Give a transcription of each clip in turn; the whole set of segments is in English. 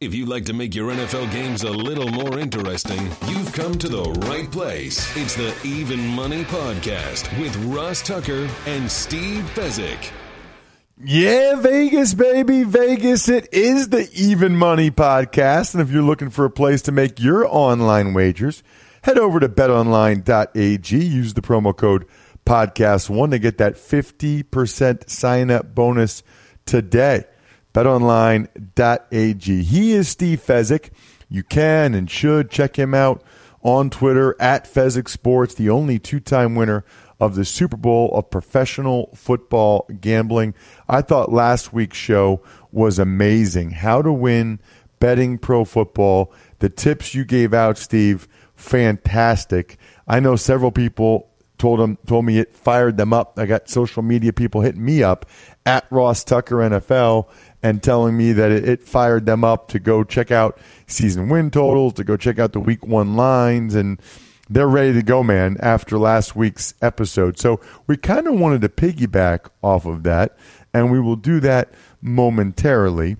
If you'd like to make your NFL games a little more interesting, you've come to the right place. It's the Even Money Podcast with Ross Tucker and Steve Fezzik. Yeah, Vegas, baby. Vegas. It is the Even Money Podcast. And if you're looking for a place to make your online wagers, head over to betonline.ag. Use the promo code podcast1 to get that 50% sign up bonus today. BetOnline.ag. He is Steve Fezzik. You can and should check him out on Twitter at Fezzik Sports, the only two time winner of the Super Bowl of professional football gambling. I thought last week's show was amazing. How to win betting pro football. The tips you gave out, Steve, fantastic. I know several people told them told me it fired them up. I got social media people hitting me up at Ross Tucker NFL and telling me that it, it fired them up to go check out season win totals, to go check out the week one lines and they're ready to go, man, after last week's episode. So we kind of wanted to piggyback off of that, and we will do that momentarily.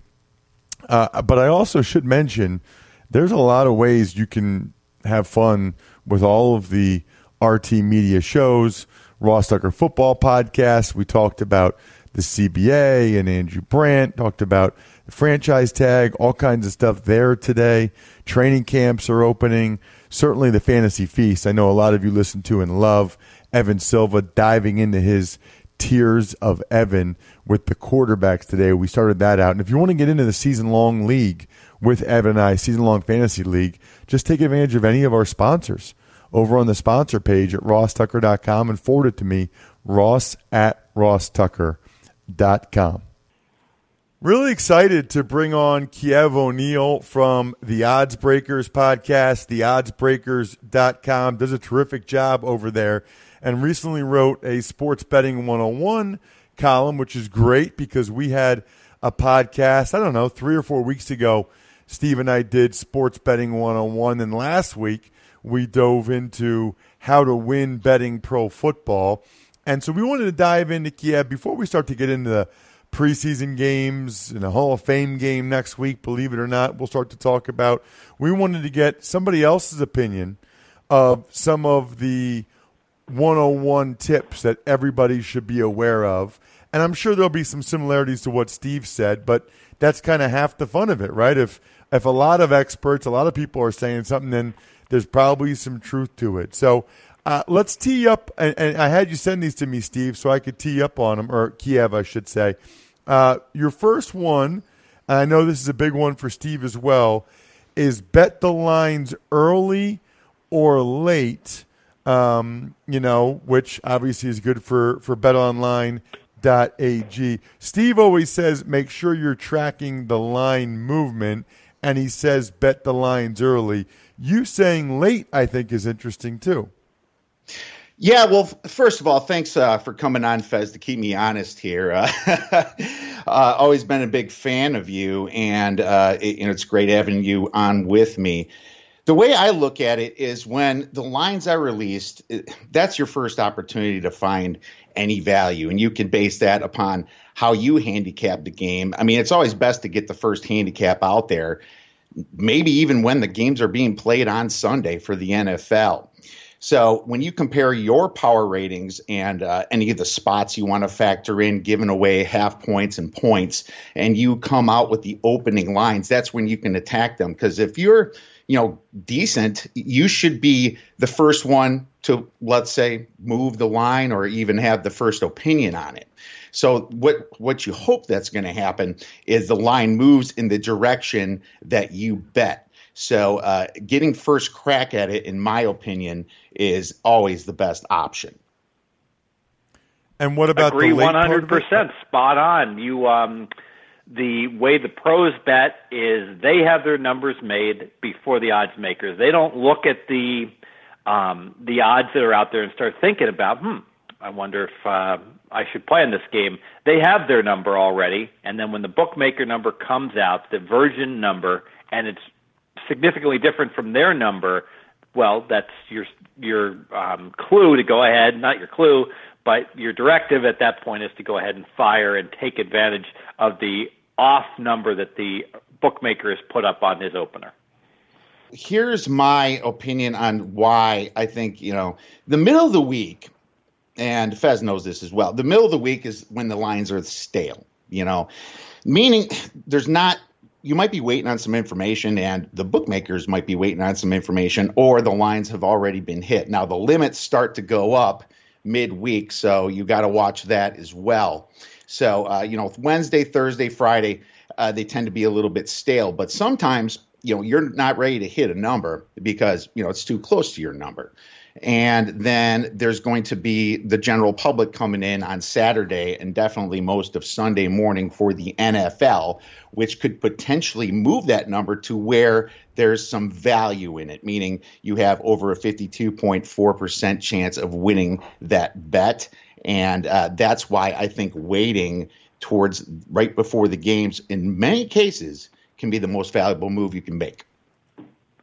Uh, but I also should mention there's a lot of ways you can have fun with all of the RT media shows, Ross Tucker Football Podcast. We talked about the CBA and Andrew Brandt, talked about the franchise tag, all kinds of stuff there today. Training camps are opening certainly the fantasy feast. I know a lot of you listen to and love Evan Silva diving into his tiers of Evan with the quarterbacks today. We started that out. And if you want to get into the season long league with Evan and I, season long fantasy league, just take advantage of any of our sponsors over on the sponsor page at rosstucker.com and forward it to me, ross at rosstucker.com. Really excited to bring on Kiev O'Neill from the Odds Breakers podcast, theoddsbreakers.com. Does a terrific job over there and recently wrote a sports betting 101 column, which is great because we had a podcast, I don't know, three or four weeks ago. Steve and I did sports betting 101. And last week we dove into how to win betting pro football. And so we wanted to dive into Kiev before we start to get into the preseason games and a Hall of Fame game next week, believe it or not, we'll start to talk about. We wanted to get somebody else's opinion of some of the 101 tips that everybody should be aware of. And I'm sure there'll be some similarities to what Steve said, but that's kind of half the fun of it, right? If if a lot of experts, a lot of people are saying something, then there's probably some truth to it. So uh, let's tee up, and, and, I had you send these to me, Steve, so I could tee up on them, or Kiev, I should say. Uh, your first one, I know this is a big one for Steve as well, is bet the lines early or late. Um, you know, which obviously is good for for BetOnline.ag. Steve always says make sure you're tracking the line movement, and he says bet the lines early. You saying late, I think, is interesting too. Yeah, well, first of all, thanks uh, for coming on, Fez, to keep me honest here. Uh, uh, always been a big fan of you, and uh, it, you know it's great having you on with me. The way I look at it is when the lines are released, that's your first opportunity to find any value, and you can base that upon how you handicap the game. I mean, it's always best to get the first handicap out there maybe even when the games are being played on Sunday for the NFL. So when you compare your power ratings and uh, any of the spots you want to factor in, giving away half points and points, and you come out with the opening lines, that's when you can attack them. Because if you're, you know, decent, you should be the first one to, let's say, move the line or even have the first opinion on it. So what what you hope that's going to happen is the line moves in the direction that you bet. So uh, getting first crack at it, in my opinion, is always the best option. And what about agree one hundred percent spot on? You um, the way the pros bet is they have their numbers made before the odds makers. They don't look at the um, the odds that are out there and start thinking about, hmm, I wonder if uh, I should play in this game. They have their number already, and then when the bookmaker number comes out, the version number, and it's significantly different from their number, well, that's your your um, clue to go ahead, not your clue, but your directive at that point is to go ahead and fire and take advantage of the off number that the bookmaker has put up on his opener. Here's my opinion on why I think, you know, the middle of the week, and Fez knows this as well, the middle of the week is when the lines are stale, you know, meaning there's not you might be waiting on some information and the bookmakers might be waiting on some information or the lines have already been hit. Now the limits start to go up midweek so you got to watch that as well. So uh, you know wednesday thursday friday uh, they tend to be a little bit stale but sometimes you know you're not ready to hit a number because you know it's too close to your number and then there's going to be the general public coming in on Saturday and definitely most of Sunday morning for the NFL, which could potentially move that number to where there's some value in it, meaning you have over a 52.4% chance of winning that bet. And uh, that's why I think waiting towards right before the games, in many cases, can be the most valuable move you can make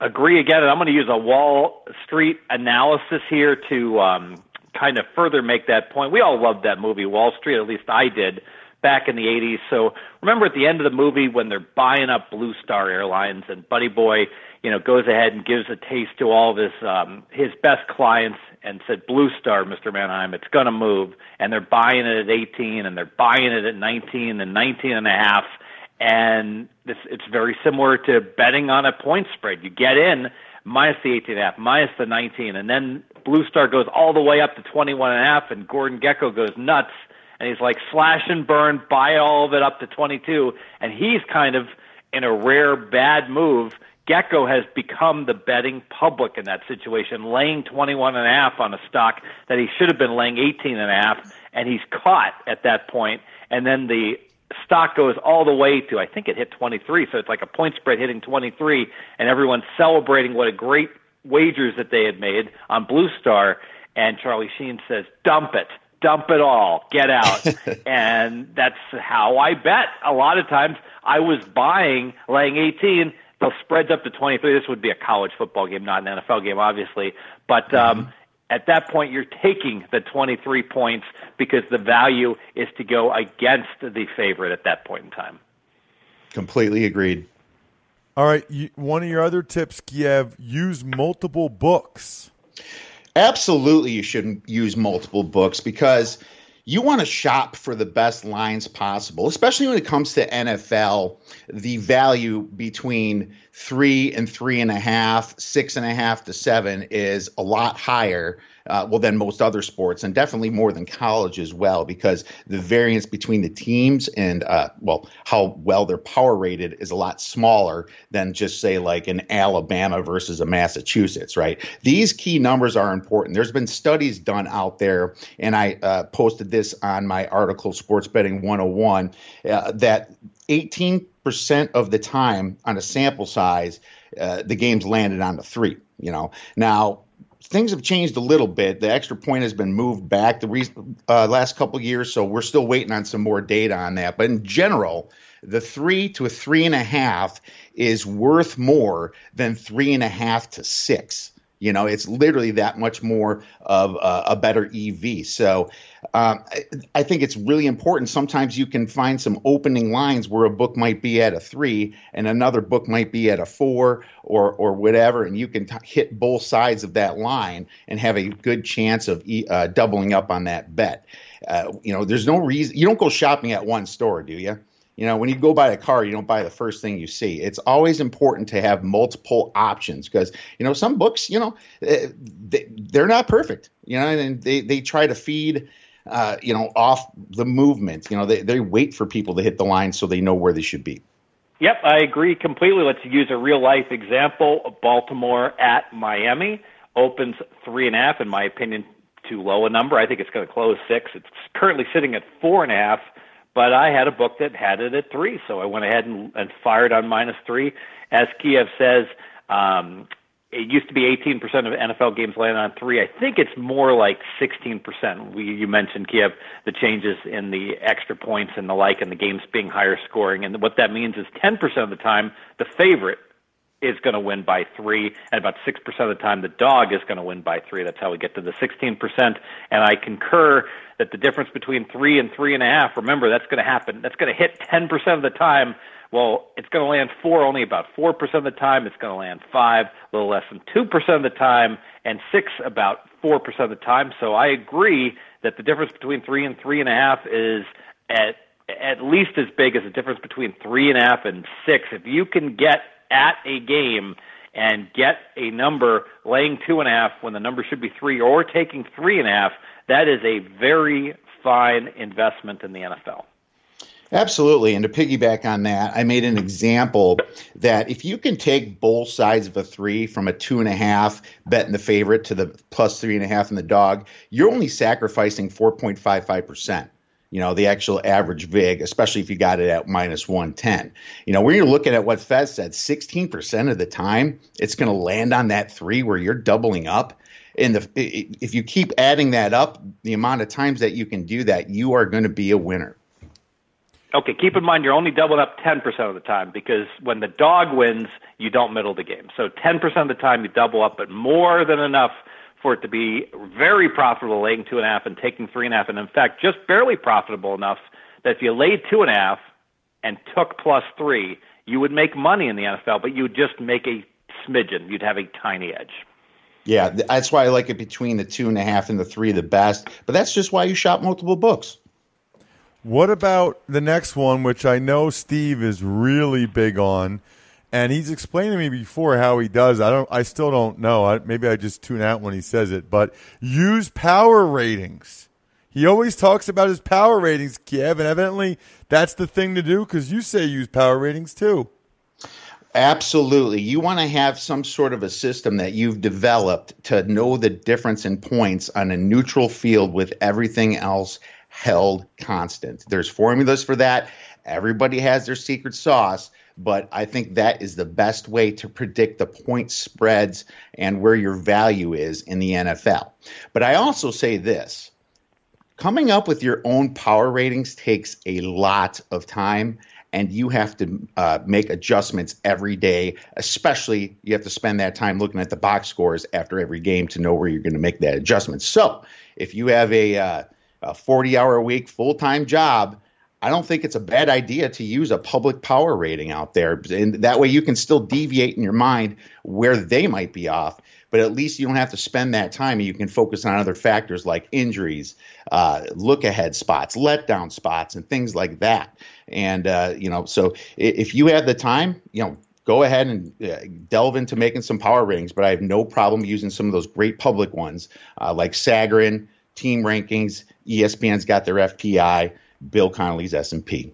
agree again, and I'm going to use a Wall Street analysis here to um, kind of further make that point. We all loved that movie, Wall Street, at least I did back in the 80s. So remember at the end of the movie when they're buying up Blue Star Airlines and Buddy Boy, you know, goes ahead and gives a taste to all of his um, his best clients and said, "Blue Star, Mr. Manheim, it's going to move." And they're buying it at 18 and they're buying it at 19 and 19 and a half and this, it's very similar to betting on a point spread. You get in minus the 18 and a half, minus the 19, and then Blue Star goes all the way up to 21 and a half, and Gordon Gekko goes nuts, and he's like slash and burn, buy all of it up to 22, and he's kind of in a rare bad move. Gekko has become the betting public in that situation, laying 21 and a half on a stock that he should have been laying 18 and a half, and he's caught at that point. And then the stock goes all the way to I think it hit 23, so it's like a point spread hitting 23, and everyone's celebrating what a great wagers that they had made on Blue Star. And Charlie Sheen says, "Dump it, dump it all, get out." and that's how I bet. A lot of times, I was buying laying 18. The spreads up to 23. This would be a college football game, not an NFL game, obviously. But um, mm-hmm at that point you're taking the 23 points because the value is to go against the favorite at that point in time. Completely agreed. All right, one of your other tips, Kiev, use multiple books. Absolutely, you should use multiple books because you want to shop for the best lines possible, especially when it comes to NFL. The value between three and three and a half, six and a half to seven is a lot higher uh, well, than most other sports, and definitely more than college as well, because the variance between the teams and uh, well, how well they're power rated is a lot smaller than just say like an Alabama versus a Massachusetts, right? These key numbers are important. There's been studies done out there, and I uh, posted this on my article, Sports Betting 101, uh, that 18 percent of the time on a sample size, uh, the games landed on the three. You know, now things have changed a little bit. The extra point has been moved back the re- uh, last couple years, so we're still waiting on some more data on that. But in general, the three to a three and a half is worth more than three and a half to six. You know, it's literally that much more of a, a better EV. So um, I, I, think it's really important. Sometimes you can find some opening lines where a book might be at a three and another book might be at a four or or whatever, and you can t- hit both sides of that line and have a good chance of uh, doubling up on that bet. Uh, you know, there's no reason you don't go shopping at one store, do you? You know, when you go buy a car, you don't buy the first thing you see. It's always important to have multiple options because, you know, some books, you know, eh, they're not perfect, you know, and they, they try to feed, uh, you know, off the movement. You know, they, they wait for people to hit the line so they know where they should be. Yep, I agree completely. Let's use a real life example. Baltimore at Miami opens three and a half, in my opinion, too low a number. I think it's going to close six. It's currently sitting at four and a half but I had a book that had it at three, so I went ahead and, and fired on minus three. As Kiev says, um, it used to be 18% of NFL games land on three. I think it's more like 16%. We, you mentioned Kiev, the changes in the extra points and the like, and the games being higher scoring. And what that means is 10% of the time, the favorite is going to win by three, and about 6% of the time, the dog is going to win by three. That's how we get to the 16%. And I concur that the difference between three and three and a half, remember, that's going to happen. That's going to hit 10% of the time. Well, it's going to land four only about 4% of the time. It's going to land five, a little less than 2% of the time, and six about 4% of the time. So I agree that the difference between three and three and a half is at at least as big as the difference between three and a half and six. If you can get at a game and get a number laying two and a half when the number should be three or taking three and a half, that is a very fine investment in the NFL. Absolutely. And to piggyback on that, I made an example that if you can take both sides of a three from a two and a half betting the favorite to the plus three and a half in the dog, you're only sacrificing 4.55% you know, the actual average VIG, especially if you got it at minus 110. You know, when you're looking at what Fez said, 16% of the time, it's going to land on that three where you're doubling up. And the, if you keep adding that up, the amount of times that you can do that, you are going to be a winner. Okay, keep in mind you're only doubling up 10% of the time because when the dog wins, you don't middle the game. So 10% of the time you double up, but more than enough – for it to be very profitable laying two and a half and taking three and a half, and in fact, just barely profitable enough that if you laid two and a half and took plus three, you would make money in the NFL, but you would just make a smidgen. You'd have a tiny edge. Yeah, that's why I like it between the two and a half and the three the best. But that's just why you shop multiple books. What about the next one, which I know Steve is really big on? And he's explained to me before how he does. I don't. I still don't know. I, maybe I just tune out when he says it. But use power ratings. He always talks about his power ratings, Kiev, and evidently that's the thing to do because you say use power ratings too. Absolutely. You want to have some sort of a system that you've developed to know the difference in points on a neutral field with everything else held constant. There's formulas for that. Everybody has their secret sauce but I think that is the best way to predict the point spreads and where your value is in the NFL. But I also say this coming up with your own power ratings takes a lot of time and you have to uh, make adjustments every day especially you have to spend that time looking at the box scores after every game to know where you're going to make that adjustment so if you have a, uh, a 40 hour a week full-time job I don't think it's a bad idea to use a public power rating out there. And that way you can still deviate in your mind where they might be off, but at least you don't have to spend that time and you can focus on other factors like injuries, uh, look ahead spots, letdown spots, and things like that. And, uh, you know, so if you have the time, you know, go ahead and uh, delve into making some power ratings, but I have no problem using some of those great public ones uh, like Sagarin, Team Rankings, ESPN's got their FPI. Bill Connelly's S&P.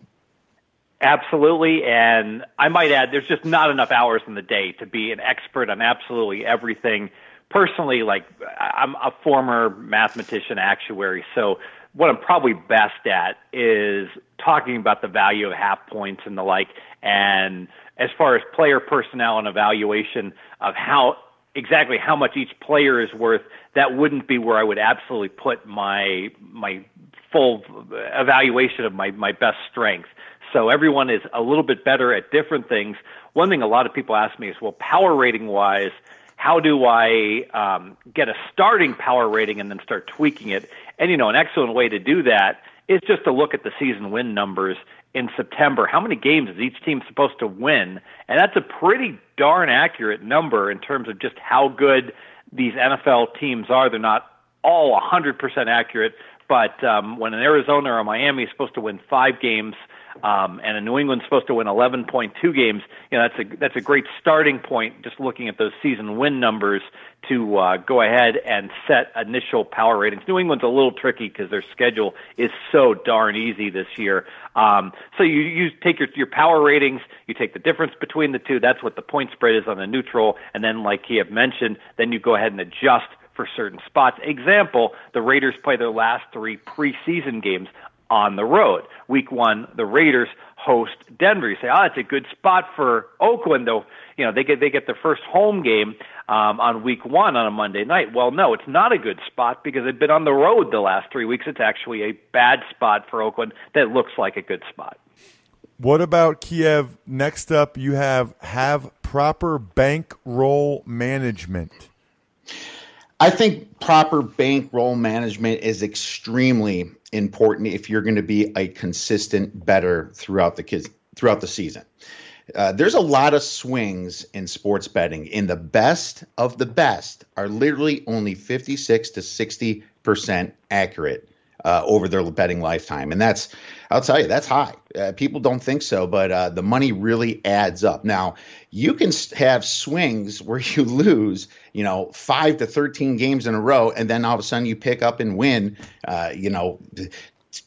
Absolutely, and I might add, there's just not enough hours in the day to be an expert on absolutely everything. Personally, like I'm a former mathematician, actuary, so what I'm probably best at is talking about the value of half points and the like, and as far as player personnel and evaluation of how exactly how much each player is worth, that wouldn't be where I would absolutely put my my full evaluation of my my best strength. So everyone is a little bit better at different things. One thing a lot of people ask me is, well, power rating wise, how do I um, get a starting power rating and then start tweaking it? And you know, an excellent way to do that is just to look at the season win numbers in September. How many games is each team supposed to win? And that's a pretty darn accurate number in terms of just how good these NFL teams are. They're not all 100% accurate, but um, when an Arizona or Miami is supposed to win five games um, and a New England's supposed to win 11.2 games, you know that's a that's a great starting point. Just looking at those season win numbers to uh, go ahead and set initial power ratings. New England's a little tricky because their schedule is so darn easy this year. Um, so you you take your your power ratings, you take the difference between the two. That's what the point spread is on the neutral, and then like he had mentioned, then you go ahead and adjust for certain spots. Example, the Raiders play their last three preseason games on the road. Week one, the Raiders host Denver. You say, oh, it's a good spot for Oakland, though. You know, they get they get their first home game um, on week one on a Monday night. Well, no, it's not a good spot because they've been on the road the last three weeks. It's actually a bad spot for Oakland that looks like a good spot. What about Kiev? Next up, you have have proper bankroll management. I think proper bankroll management is extremely important if you're going to be a consistent better throughout the kids throughout the season. Uh, there's a lot of swings in sports betting, and the best of the best are literally only 56 to 60 percent accurate uh, over their betting lifetime, and that's I'll tell you that's high. Uh, people don't think so, but uh, the money really adds up. Now you can have swings where you lose, you know, five to 13 games in a row, and then all of a sudden you pick up and win, uh, you know.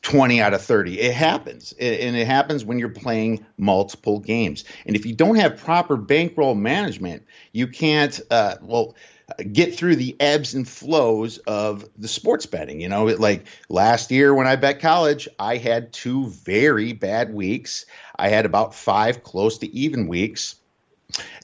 20 out of 30. It happens. And it happens when you're playing multiple games. And if you don't have proper bankroll management, you can't, uh, well, get through the ebbs and flows of the sports betting. You know, like last year when I bet college, I had two very bad weeks. I had about five close to even weeks,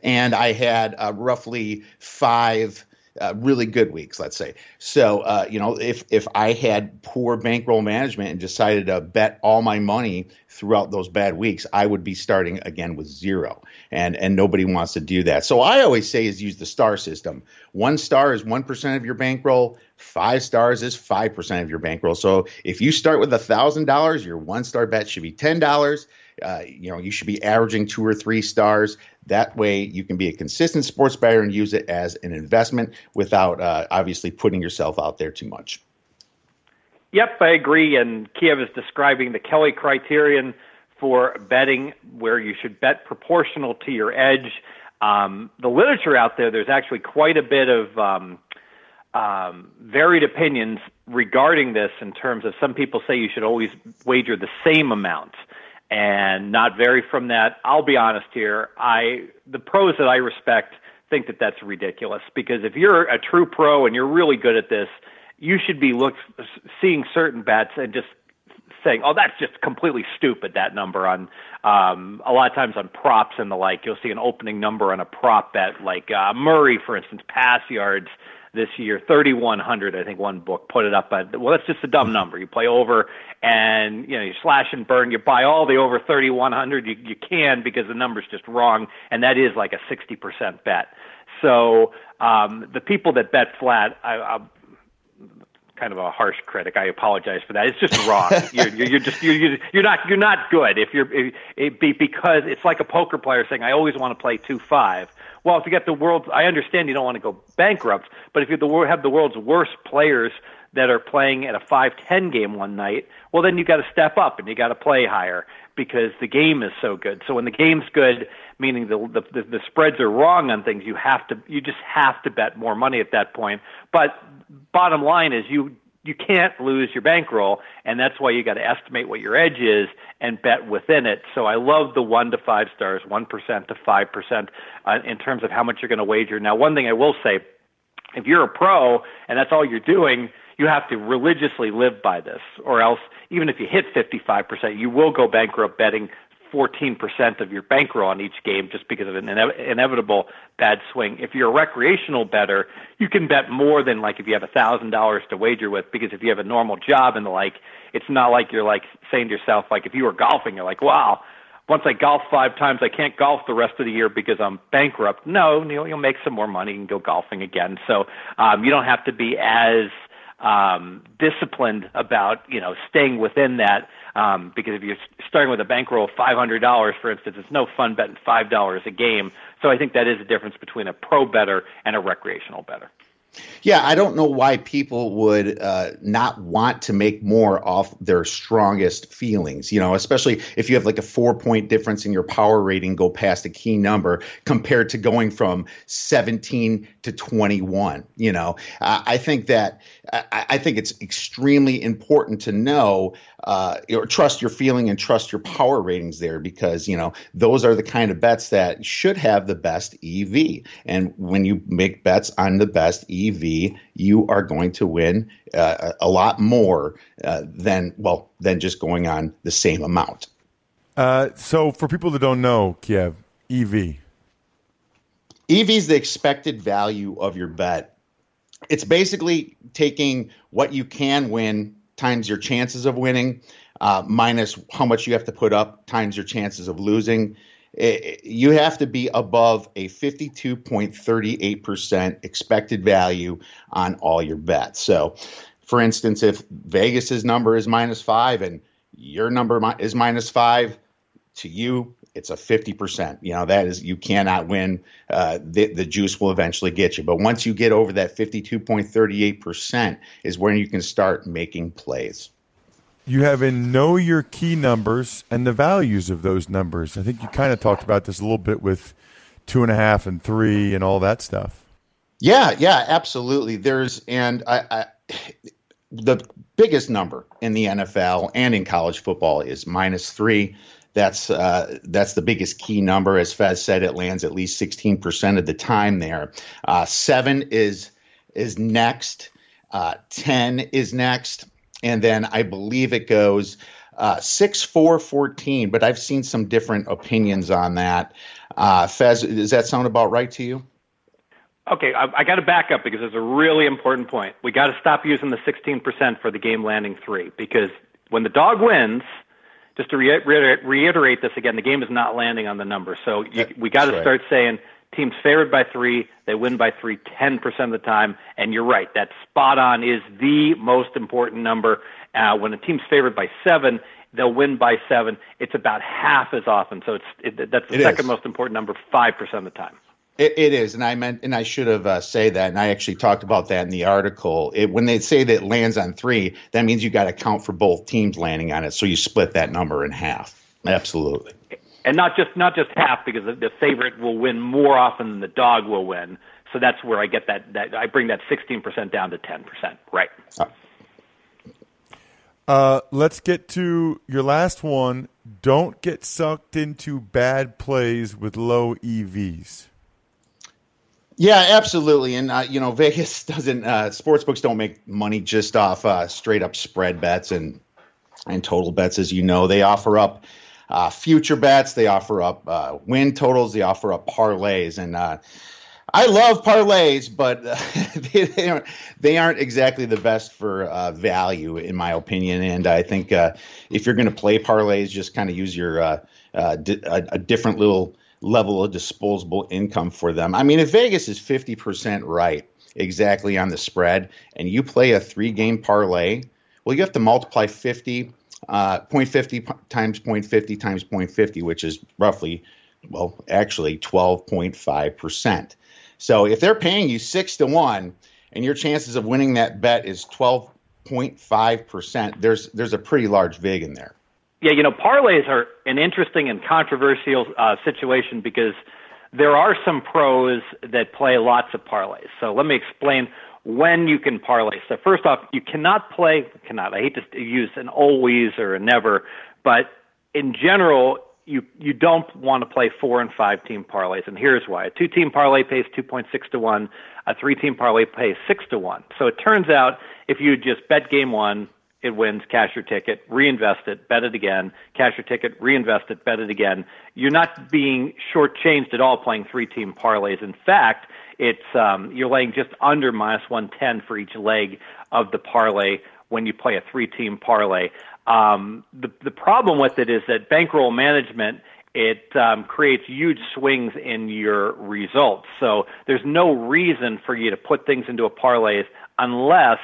and I had uh, roughly five uh, really good weeks, let's say. So, uh, you know, if if I had poor bankroll management and decided to bet all my money throughout those bad weeks, I would be starting again with zero, and and nobody wants to do that. So I always say is use the star system. One star is one percent of your bankroll. Five stars is five percent of your bankroll. So if you start with a thousand dollars, your one star bet should be ten dollars. Uh, you know, you should be averaging two or three stars. That way, you can be a consistent sports bettor and use it as an investment without uh, obviously putting yourself out there too much. Yep, I agree. And Kiev is describing the Kelly criterion for betting, where you should bet proportional to your edge. Um, the literature out there, there's actually quite a bit of um, um, varied opinions regarding this in terms of some people say you should always wager the same amount and not vary from that. I'll be honest here. I the pros that I respect think that that's ridiculous because if you're a true pro and you're really good at this, you should be look seeing certain bets and just saying, "Oh, that's just completely stupid." That number on um, a lot of times on props and the like, you'll see an opening number on a prop bet, like uh, Murray, for instance, pass yards this year, 3,100. I think one book put it up at. Well, that's just a dumb number. You play over, and you know you slash and burn. You buy all the over 3,100 you, you can because the number's just wrong, and that is like a 60% bet. So um, the people that bet flat, I, I'm kind of a harsh critic. I apologize for that. It's just wrong. you're, you're, you're just you're, you're not you're not good if you're it, it be because it's like a poker player saying I always want to play two five. Well, you get the world's, I understand you don't want to go bankrupt, but if you have the world's worst players that are playing at a five ten game one night, well then you got to step up and you got to play higher because the game is so good. So when the game's good, meaning the, the the spreads are wrong on things, you have to you just have to bet more money at that point. But bottom line is you you can't lose your bankroll, and that's why you got to estimate what your edge is and bet within it. So I love the one to five stars, one percent to five percent, uh, in terms of how much you're going to wager. Now, one thing I will say, if you're a pro and that's all you're doing, you have to religiously live by this, or else even if you hit 55%, you will go bankrupt betting 14% of your bankroll on each game just because of an ine- inevitable bad swing. If you're a recreational better, you can bet more than like if you have a thousand dollars to wager with because if you have a normal job and the like, it's not like you're like saying to yourself like if you were golfing, you're like, wow, once I golf five times, I can't golf the rest of the year because I'm bankrupt. No, you'll, you'll make some more money and go golfing again. So um, you don't have to be as um, disciplined about you know staying within that um, because if you're starting with a bankroll of five hundred dollars, for instance, it's no fun betting five dollars a game. So I think that is the difference between a pro better and a recreational better. Yeah, I don't know why people would uh, not want to make more off their strongest feelings. You know, especially if you have like a four point difference in your power rating go past a key number compared to going from 17 to 21. You know, uh, I think that I, I, think it's extremely important to know uh, or trust your feeling and trust your power ratings there because you know those are the kind of bets that should have the best EV. And when you make bets on the best EV EV, you are going to win uh, a lot more uh, than well than just going on the same amount. Uh, so, for people that don't know, Kiev, EV. EV is the expected value of your bet. It's basically taking what you can win times your chances of winning, uh, minus how much you have to put up times your chances of losing it, you have to be above a 52.38% expected value on all your bets. So, for instance, if Vegas's number is minus five and your number is minus five, to you, it's a 50%. You know, that is, you cannot win. Uh, the, the juice will eventually get you. But once you get over that 52.38% is when you can start making plays you have in know your key numbers and the values of those numbers. I think you kind of talked about this a little bit with two and a half and three and all that stuff. Yeah, yeah, absolutely. There's and I, I the biggest number in the NFL and in college football is minus three. That's uh, that's the biggest key number. As Fez said, it lands at least 16% of the time there. Uh, seven is is next. Uh, 10 is next and then I believe it goes uh, six four fourteen. But I've seen some different opinions on that. Uh, Fez, does that sound about right to you? Okay, I, I got to back up because it's a really important point. We got to stop using the 16% for the game landing three because when the dog wins, just to reiterate, reiterate this again, the game is not landing on the number. So you, we got to right. start saying teams favored by three, they win by three 10% of the time. And you're right, that spot on is the most important number. Uh, when a team's favored by seven, they'll win by seven. It's about half as often. So it's it, that's the it second is. most important number, 5% of the time. It, it is, and I meant, and I should have uh, say that, and I actually talked about that in the article. It, when they say that it lands on three, that means you got to count for both teams landing on it, so you split that number in half. Absolutely and not just not just half because the, the favorite will win more often than the dog will win. So that's where I get that that I bring that 16% down to 10%. Right. Uh, let's get to your last one. Don't get sucked into bad plays with low EVs. Yeah, absolutely. And uh, you know, Vegas doesn't. Uh, sportsbooks don't make money just off uh, straight up spread bets and and total bets, as you know. They offer up uh, future bets. They offer up uh, win totals. They offer up parlays, and uh, I love parlays, but they, they, aren't they aren't exactly the best for value, in my opinion. And I think if you're going to play parlays, just kind of use your di- a, a different little level of disposable income for them. I mean, if Vegas is fifty percent right exactly on the spread, and you play a three game parlay, well, you have to multiply fifty uh, 0.50 times 0.50 times 0.50, which is roughly, well, actually 12.5%. So if they're paying you six to one and your chances of winning that bet is 12.5%, there's, there's a pretty large VIG in there. Yeah, you know, parlays are an interesting and controversial uh, situation because there are some pros that play lots of parlays. So let me explain when you can parlay. So first off, you cannot play cannot. I hate to use an always or a never, but in general, you you don't want to play four and five team parlays, and here's why: a two team parlay pays two point six to one, a three team parlay pays six to one. So it turns out if you just bet game one, it wins, cash your ticket, reinvest it, bet it again, cash your ticket, reinvest it, bet it again. You're not being shortchanged at all playing three team parlays. In fact, it's um, you're laying just under minus 110 for each leg of the parlay when you play a three team parlay. Um, the the problem with it is that bankroll management it um, creates huge swings in your results. So there's no reason for you to put things into a parlay unless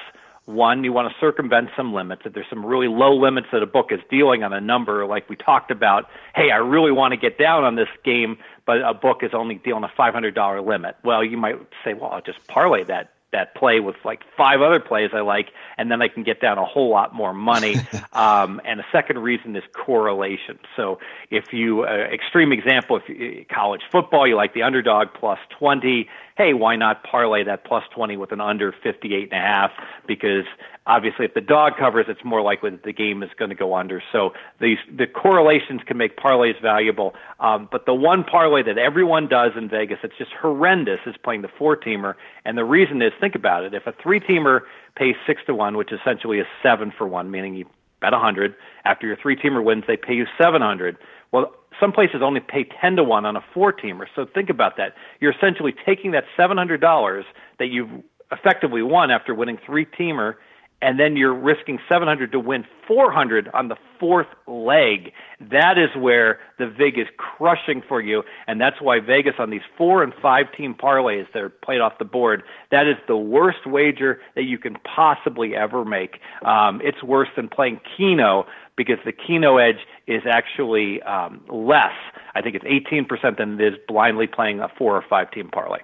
one, you want to circumvent some limits. If there's some really low limits that a book is dealing on a number, like we talked about, hey, I really want to get down on this game, but a book is only dealing a $500 limit. Well, you might say, well, I'll just parlay that that play with like five other plays I like, and then I can get down a whole lot more money. um, and the second reason is correlation. So if you, uh, extreme example, if you, college football, you like the underdog plus 20, hey, why not parlay that plus 20 with an under 58 and a half? Because obviously if the dog covers, it's more likely that the game is going to go under. So these, the correlations can make parlays valuable. Um, but the one parlay that everyone does in Vegas, it's just horrendous, is playing the four teamer. And the reason is, think about it. If a three teamer pays six to one, which essentially is seven for one, meaning you bet a hundred, after your three teamer wins, they pay you 700. Well, some places only pay 10 to 1 on a four teamer. So think about that. You're essentially taking that $700 that you've effectively won after winning three teamer and then you're risking 700 to win 400 on the fourth leg. That is where the VIG is crushing for you, and that's why Vegas on these four and five team parlays that are played off the board, that is the worst wager that you can possibly ever make. Um, it's worse than playing Keno because the Keno edge is actually um, less. I think it's 18% than it is blindly playing a four or five team parlay.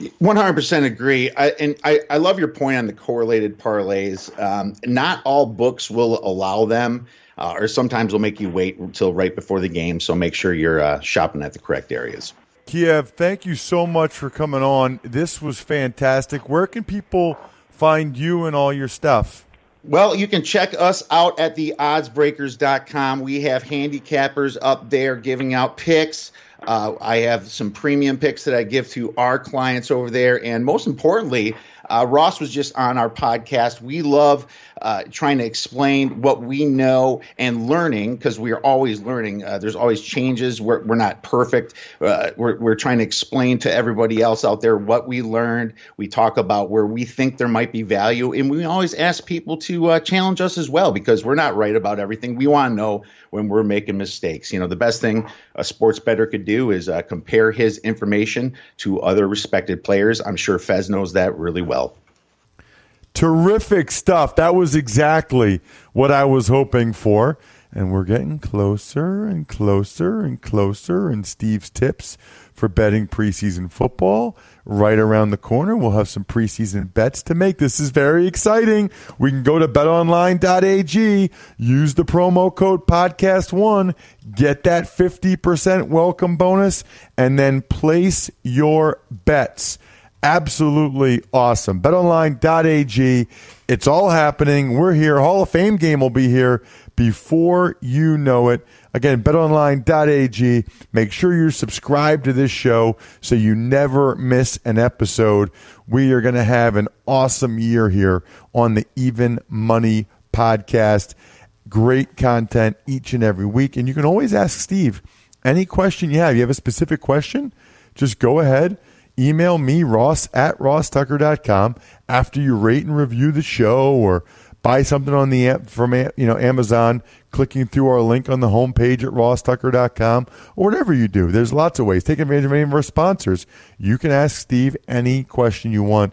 100% agree. I, and I, I love your point on the correlated parlays. Um, not all books will allow them, uh, or sometimes will make you wait until right before the game. So make sure you're uh, shopping at the correct areas. Kiev, thank you so much for coming on. This was fantastic. Where can people find you and all your stuff? Well, you can check us out at the oddsbreakers.com. We have handicappers up there giving out picks. Uh, I have some premium picks that I give to our clients over there. And most importantly, uh, Ross was just on our podcast. We love uh, trying to explain what we know and learning because we are always learning. Uh, there's always changes. We're, we're not perfect. Uh, we're, we're trying to explain to everybody else out there what we learned. We talk about where we think there might be value. And we always ask people to uh, challenge us as well because we're not right about everything. We want to know when we're making mistakes. You know, the best thing a sports bettor could do is uh, compare his information to other respected players. I'm sure Fez knows that really well. Terrific stuff. That was exactly what I was hoping for. And we're getting closer and closer and closer. And Steve's tips for betting preseason football right around the corner. We'll have some preseason bets to make. This is very exciting. We can go to betonline.ag, use the promo code podcast1, get that 50% welcome bonus, and then place your bets. Absolutely awesome. BetOnline.ag. It's all happening. We're here. Hall of Fame game will be here before you know it. Again, betonline.ag. Make sure you're subscribed to this show so you never miss an episode. We are going to have an awesome year here on the Even Money podcast. Great content each and every week. And you can always ask Steve any question you have. You have a specific question? Just go ahead. Email me, Ross at rosstucker.com after you rate and review the show or buy something on the from you know Amazon, clicking through our link on the homepage at rosstucker.com or whatever you do. There's lots of ways. Take advantage of any of our sponsors. You can ask Steve any question you want